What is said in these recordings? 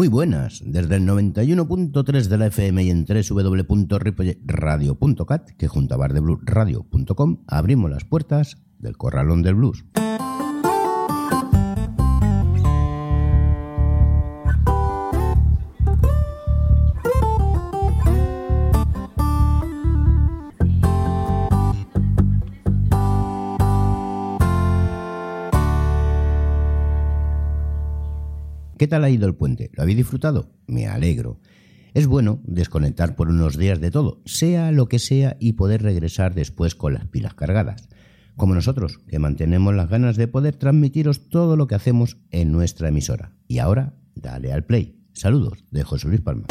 Muy buenas, desde el 91.3 de la FM y en www.ripolleradio.cat, que junto a bardebluesradio.com abrimos las puertas del Corralón del Blues. ¿Qué tal ha ido el puente? ¿Lo habéis disfrutado? Me alegro. Es bueno desconectar por unos días de todo, sea lo que sea, y poder regresar después con las pilas cargadas. Como nosotros, que mantenemos las ganas de poder transmitiros todo lo que hacemos en nuestra emisora. Y ahora, dale al play. Saludos de José Luis Palma.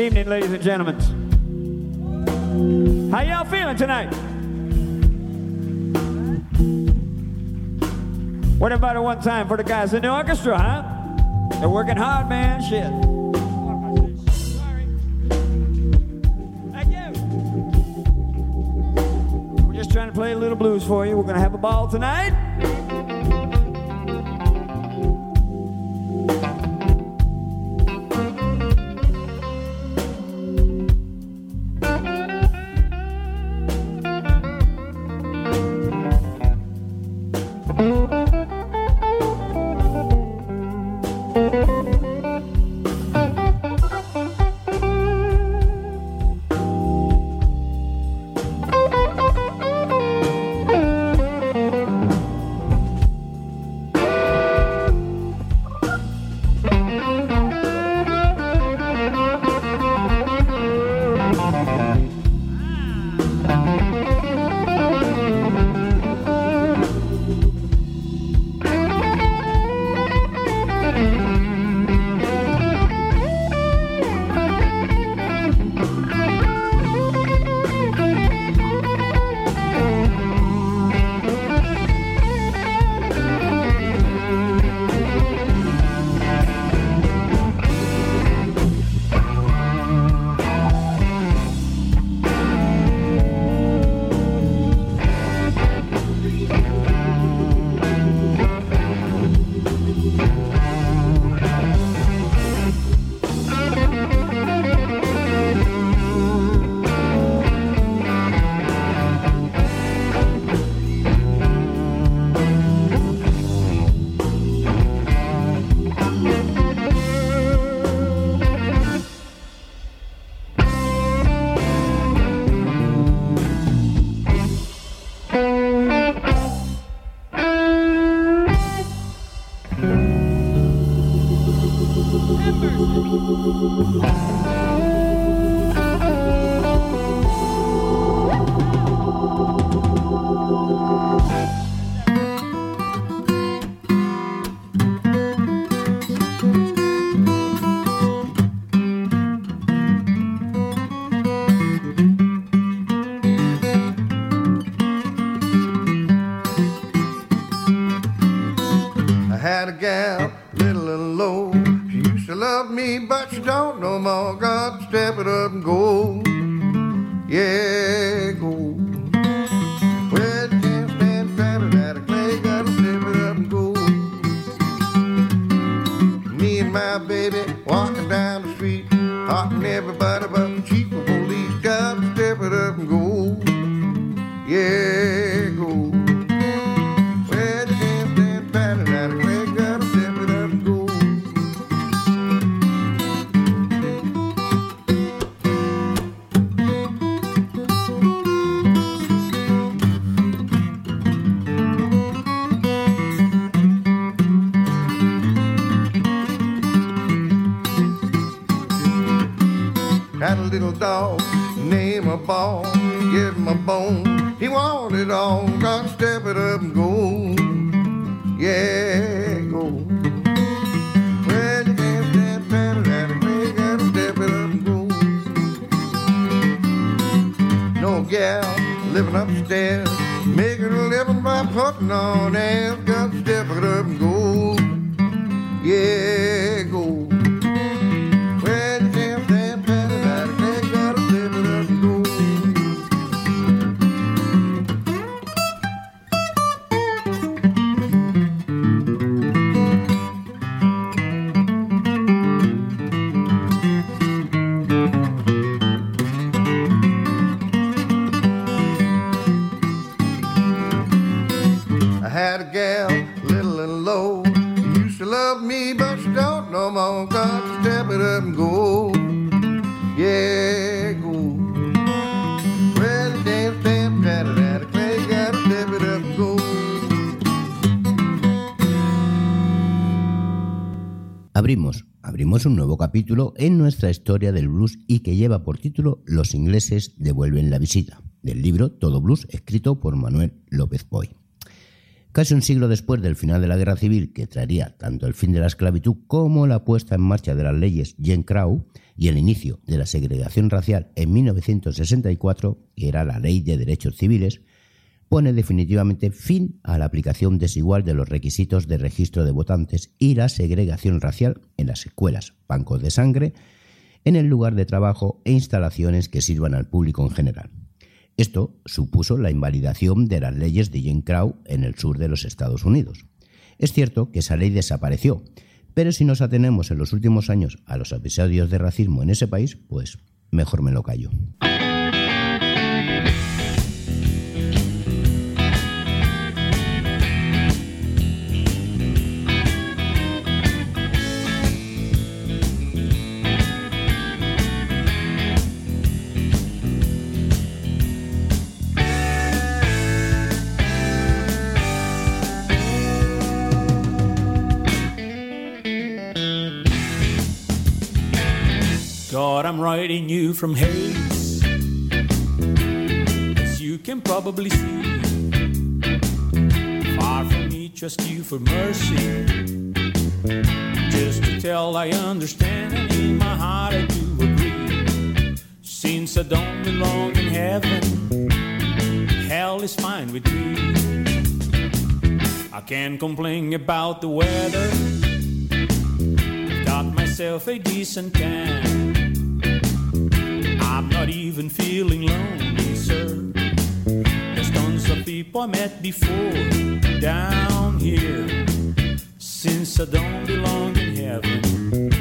Evening, ladies and gentlemen. How y'all feeling tonight? What about a one time for the guys in the orchestra, huh? They're working hard, man. Shit. Thank you. We're just trying to play a little blues for you. We're gonna have a ball tonight. Bone. He wanted it all, gotta step it up and go. Yeah, go. Well, can't stand gotta step it up and go. No gal living upstairs, making a living by putting on airs, gotta step it up and go. Yeah, capítulo en nuestra historia del blues y que lleva por título Los ingleses devuelven la visita, del libro Todo Blues escrito por Manuel López Boy. Casi un siglo después del final de la Guerra Civil, que traería tanto el fin de la esclavitud como la puesta en marcha de las leyes Jane Crow y el inicio de la segregación racial en 1964, que era la Ley de Derechos Civiles, pone definitivamente fin a la aplicación desigual de los requisitos de registro de votantes y la segregación racial en las escuelas, bancos de sangre, en el lugar de trabajo e instalaciones que sirvan al público en general. Esto supuso la invalidación de las leyes de Jim Crow en el sur de los Estados Unidos. Es cierto que esa ley desapareció, pero si nos atenemos en los últimos años a los episodios de racismo en ese país, pues mejor me lo callo. From Hades. As you can probably see, far from me, trust you for mercy. Just to tell, I understand, and in my heart I do agree. Since I don't belong in heaven, hell is fine with me. I can't complain about the weather. Got myself a decent tan. Not even feeling lonely, sir. There's tons of people I met before down here. Since I don't belong in heaven,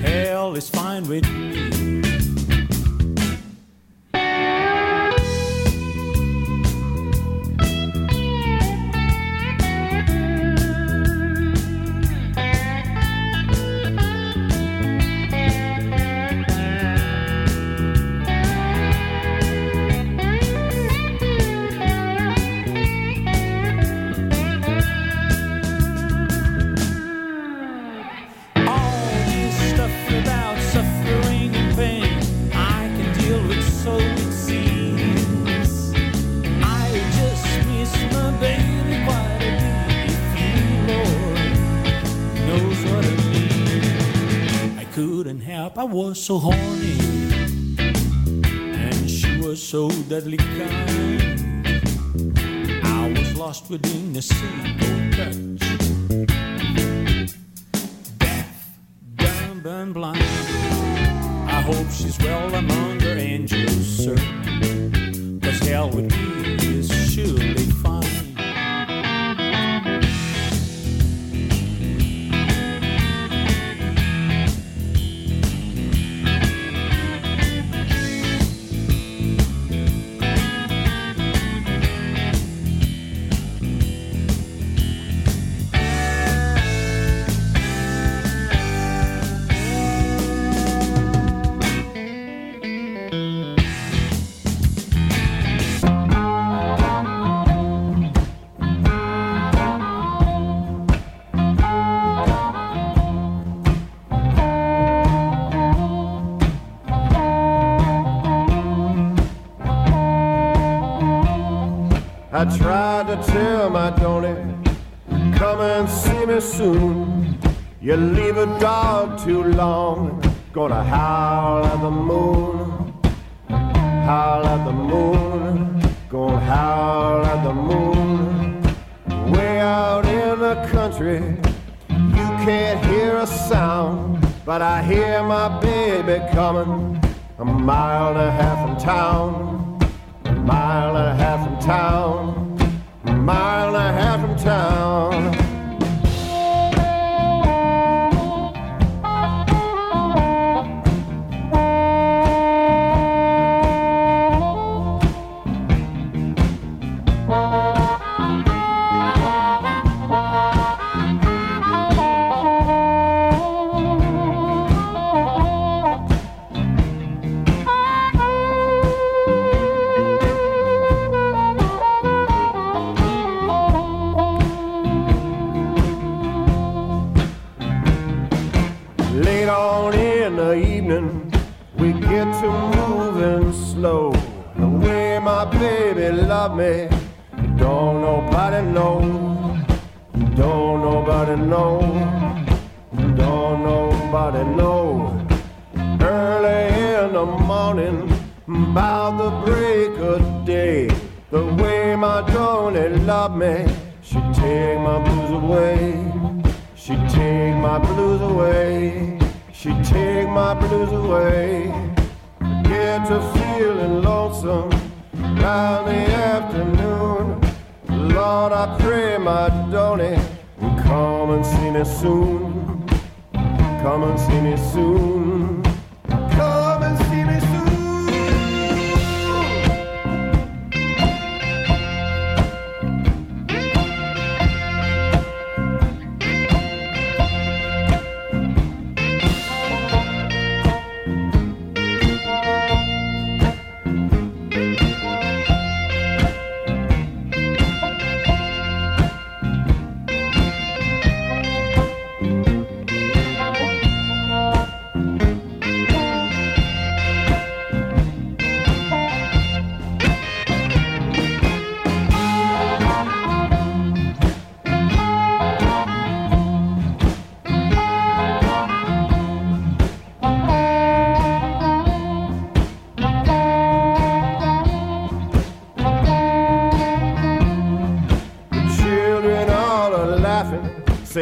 hell is fine with me. Was so horny, and she was so deadly kind. I was lost within a single touch. deaf, dumb, and blind. I hope she's well soon. You leave a dog too long, gonna howl at the moon. Howl at the moon, gonna howl at the moon. Way out in the country, you can't hear a sound, but I hear my baby coming a mile and a half from town. A mile and a half from town, a mile and a half from town. The break of day, the way my Johnny loved me, she take my blues away. She take my blues away. She take my blues away. Get to feeling lonesome round the afternoon. Lord, I pray my Dony come and see me soon. Come and see me soon.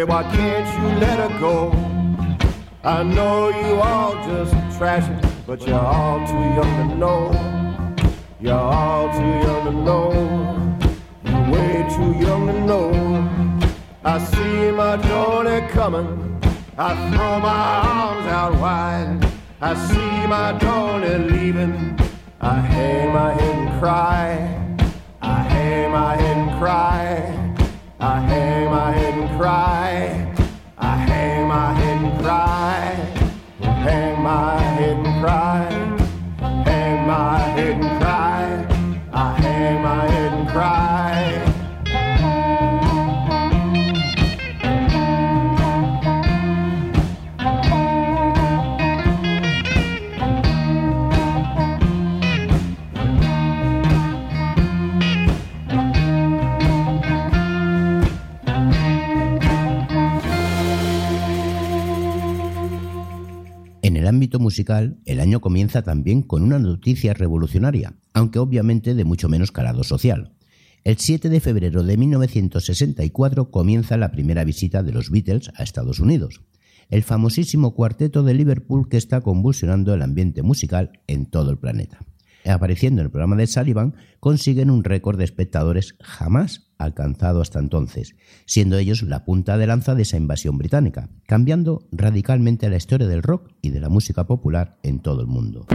Why can't you let her go? I know you all just trashing, but you're all too young to know. You're all too young to know. You're way too young to know. I see my daughter coming. I throw my arms out wide. I see my daughter leaving. I hang my head and cry. I hang my head and cry. I hang my head and cry. I hang my head and cry. Hang my head and cry. Hang my head and cry. Ámbito musical, el año comienza también con una noticia revolucionaria, aunque obviamente de mucho menos calado social. El 7 de febrero de 1964 comienza la primera visita de los Beatles a Estados Unidos, el famosísimo cuarteto de Liverpool que está convulsionando el ambiente musical en todo el planeta. Apareciendo en el programa de Sullivan, consiguen un récord de espectadores jamás alcanzado hasta entonces, siendo ellos la punta de lanza de esa invasión británica, cambiando radicalmente la historia del rock y de la música popular en todo el mundo.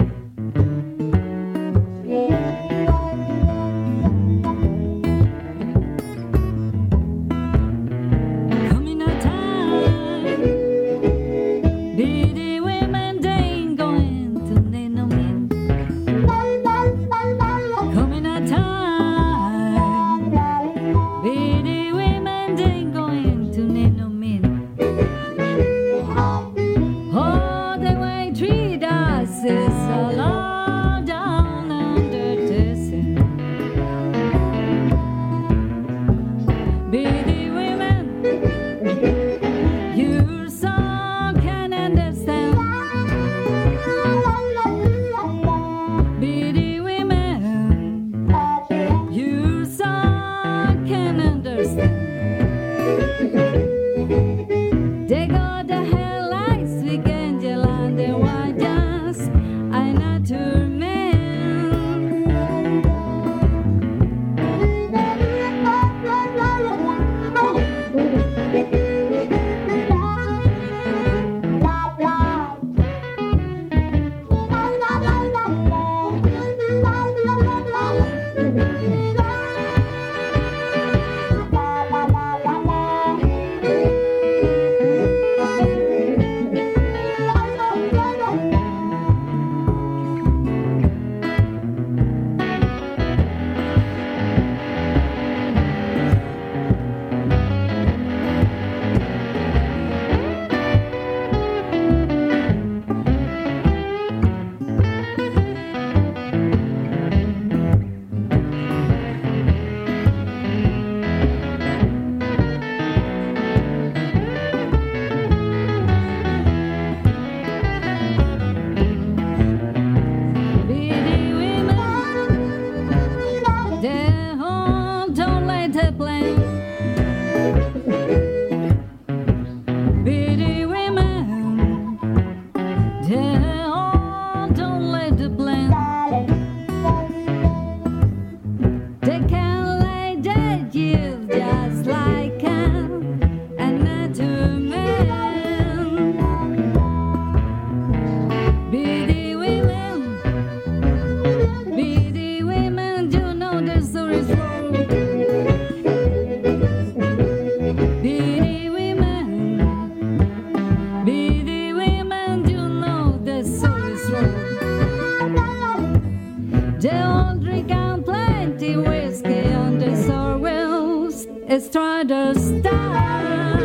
Estrada Star.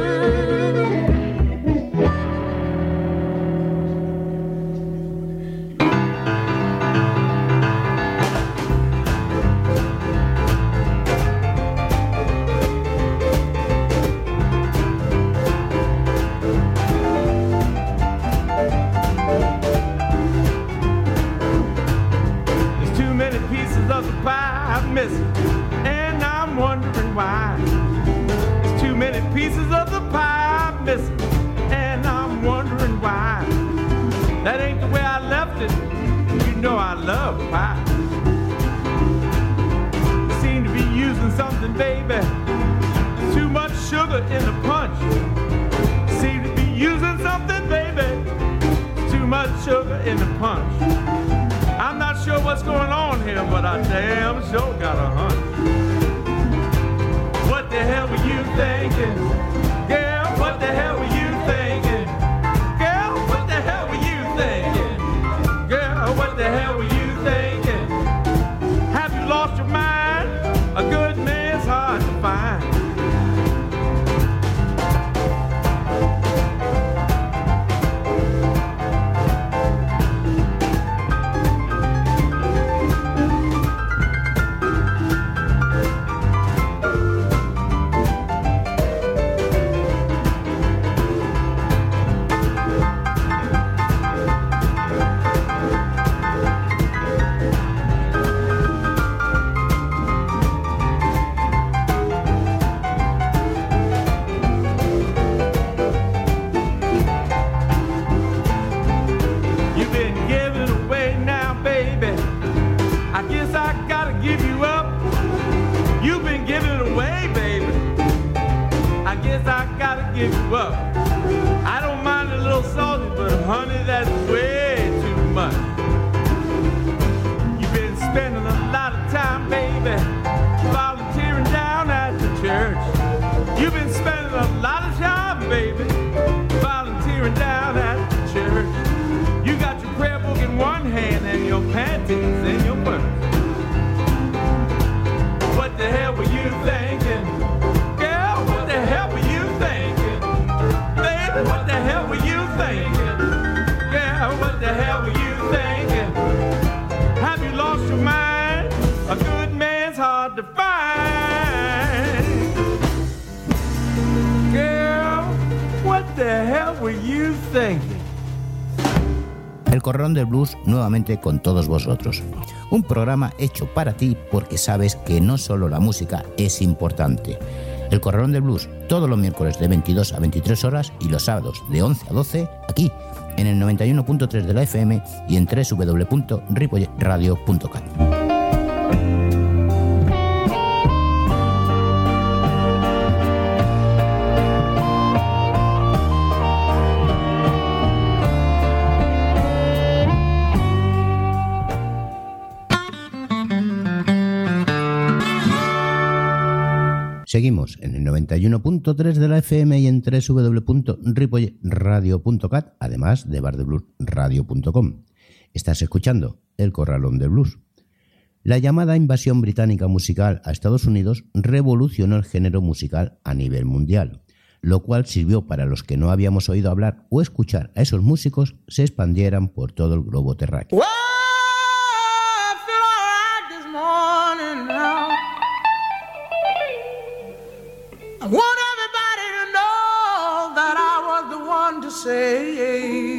Corralón del Blues nuevamente con todos vosotros. Un programa hecho para ti porque sabes que no solo la música es importante. El Corralón del Blues todos los miércoles de 22 a 23 horas y los sábados de 11 a 12 aquí en el 91.3 de la FM y en www.ripoyradio.cat. 91.3 de la FM y en www.ripoyradio.cat, además de bardebluesradio.com. Estás escuchando El Corralón del Blues. La llamada invasión británica musical a Estados Unidos revolucionó el género musical a nivel mundial, lo cual sirvió para los que no habíamos oído hablar o escuchar a esos músicos se expandieran por todo el globo terráqueo. I want everybody to know that I was the one to say.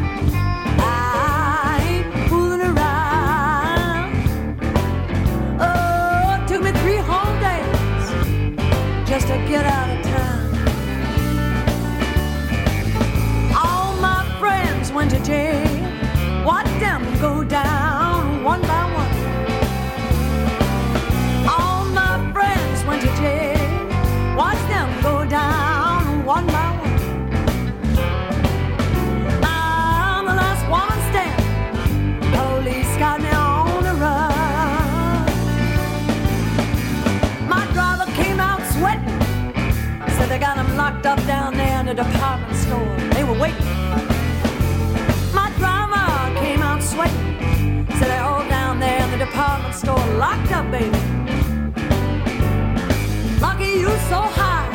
Texas in the department store. They were waiting. My driver came out sweating. Said they're all down there in the department store, locked up, baby. Lucky you so high,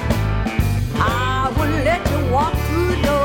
I wouldn't let you walk through the door.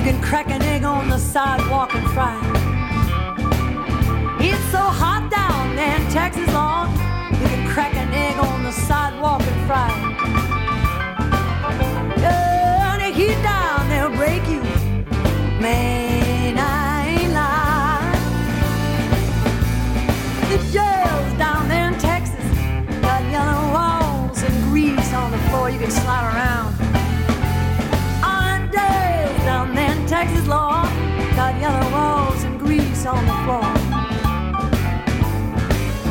You can crack an egg on the sidewalk and fry. it. It's so hot down there in Texas, Lord. You can crack an egg on the sidewalk and fry. it. Turn the heat down, they'll break you. Man, Texas, Lord, got yellow walls and grease on the floor.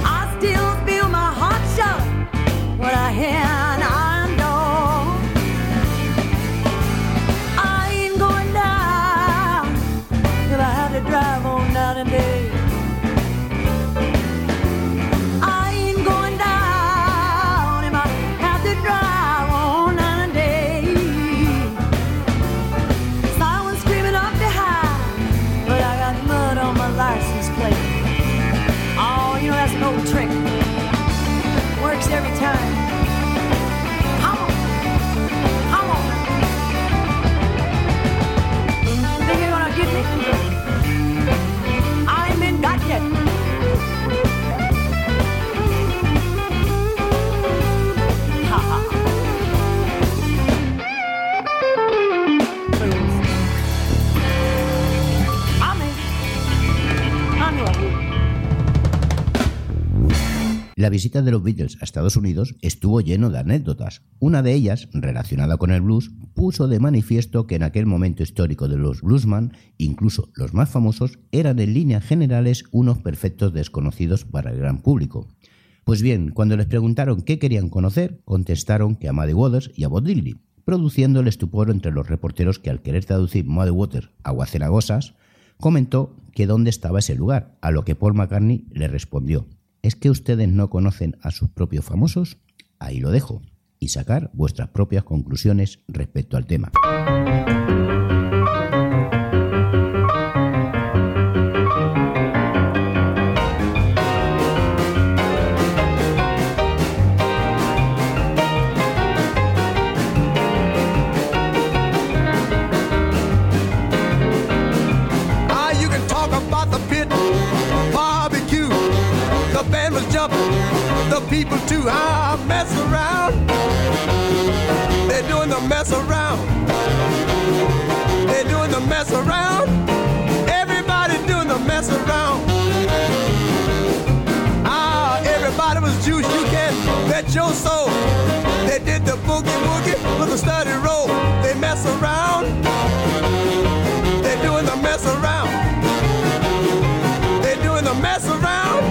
I still feel my heart shout when I hear La visita de los Beatles a Estados Unidos estuvo lleno de anécdotas. Una de ellas, relacionada con el blues, puso de manifiesto que en aquel momento histórico de los bluesman, incluso los más famosos, eran en líneas generales unos perfectos desconocidos para el gran público. Pues bien, cuando les preguntaron qué querían conocer, contestaron que a Muddy Waters y a Bob Dylan, produciendo el estupor entre los reporteros que al querer traducir Muddy Waters a Guacenagosas, comentó que dónde estaba ese lugar, a lo que Paul McCartney le respondió, ¿es que ustedes no conocen a sus propios famosos? Ahí lo dejo, y sacar vuestras propias conclusiones respecto al tema. Mess around. They're doing the mess around. They doing the mess around. Everybody doing the mess around. Ah, everybody was. You can bet your soul. They did the boogie with a roll. They mess around. They're doing the mess around. They're doing the mess around.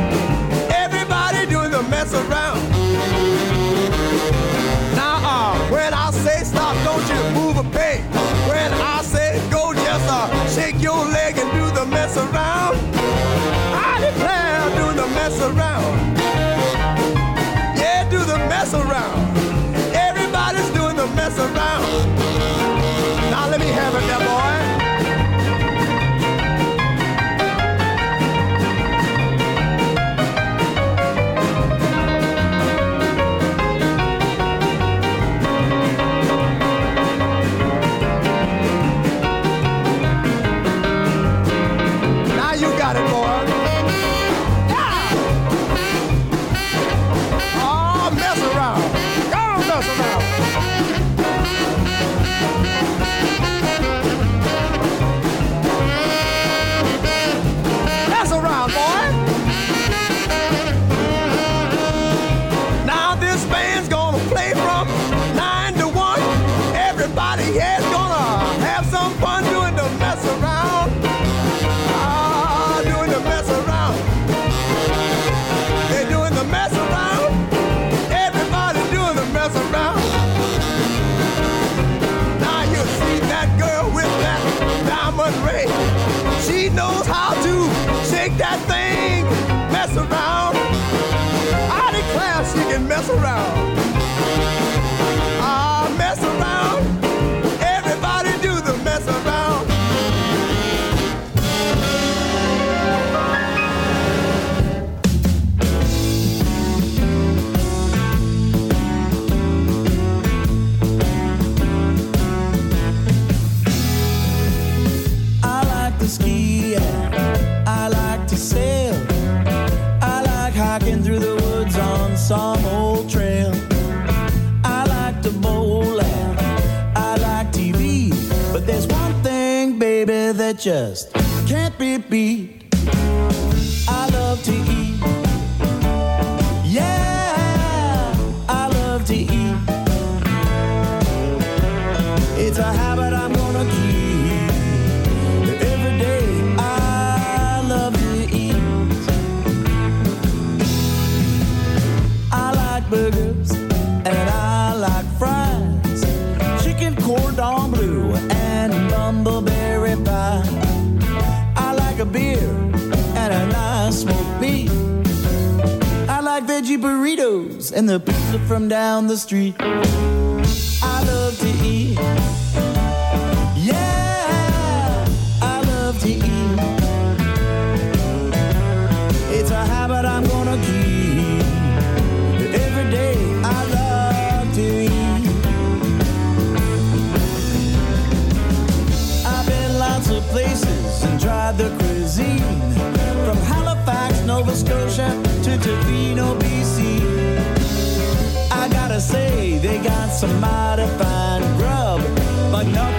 Everybody doing the mess around. Ah, mess around. that just can't be beat. I love to eat. burritos and the pizza from down the street. I love to eat somebody find grub, but nothing.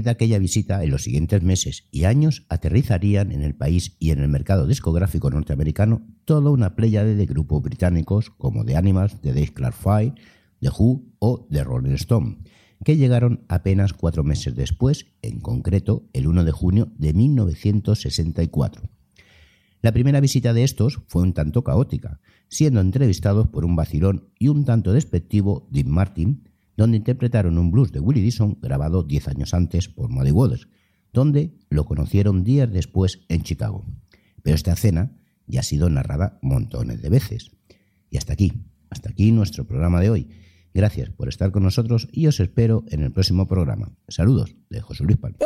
De aquella visita, en los siguientes meses y años aterrizarían en el país y en el mercado discográfico norteamericano toda una pléyade de grupos británicos como The Animals, The Dave Clark Five, The Who o The Rolling Stone, que llegaron apenas cuatro meses después, en concreto el 1 de junio de 1964. La primera visita de estos fue un tanto caótica, siendo entrevistados por un vacilón y un tanto despectivo Dean Martin, donde interpretaron un blues de Willie Dixon grabado 10 años antes por Muddy Waters, donde lo conocieron días después en Chicago. Pero esta escena ya ha sido narrada montones de veces. Y hasta aquí, hasta aquí nuestro programa de hoy. Gracias por estar con nosotros y os espero en el próximo programa. Saludos de José Luis Palma.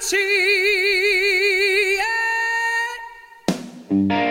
Cheat. yeah.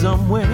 Somewhere,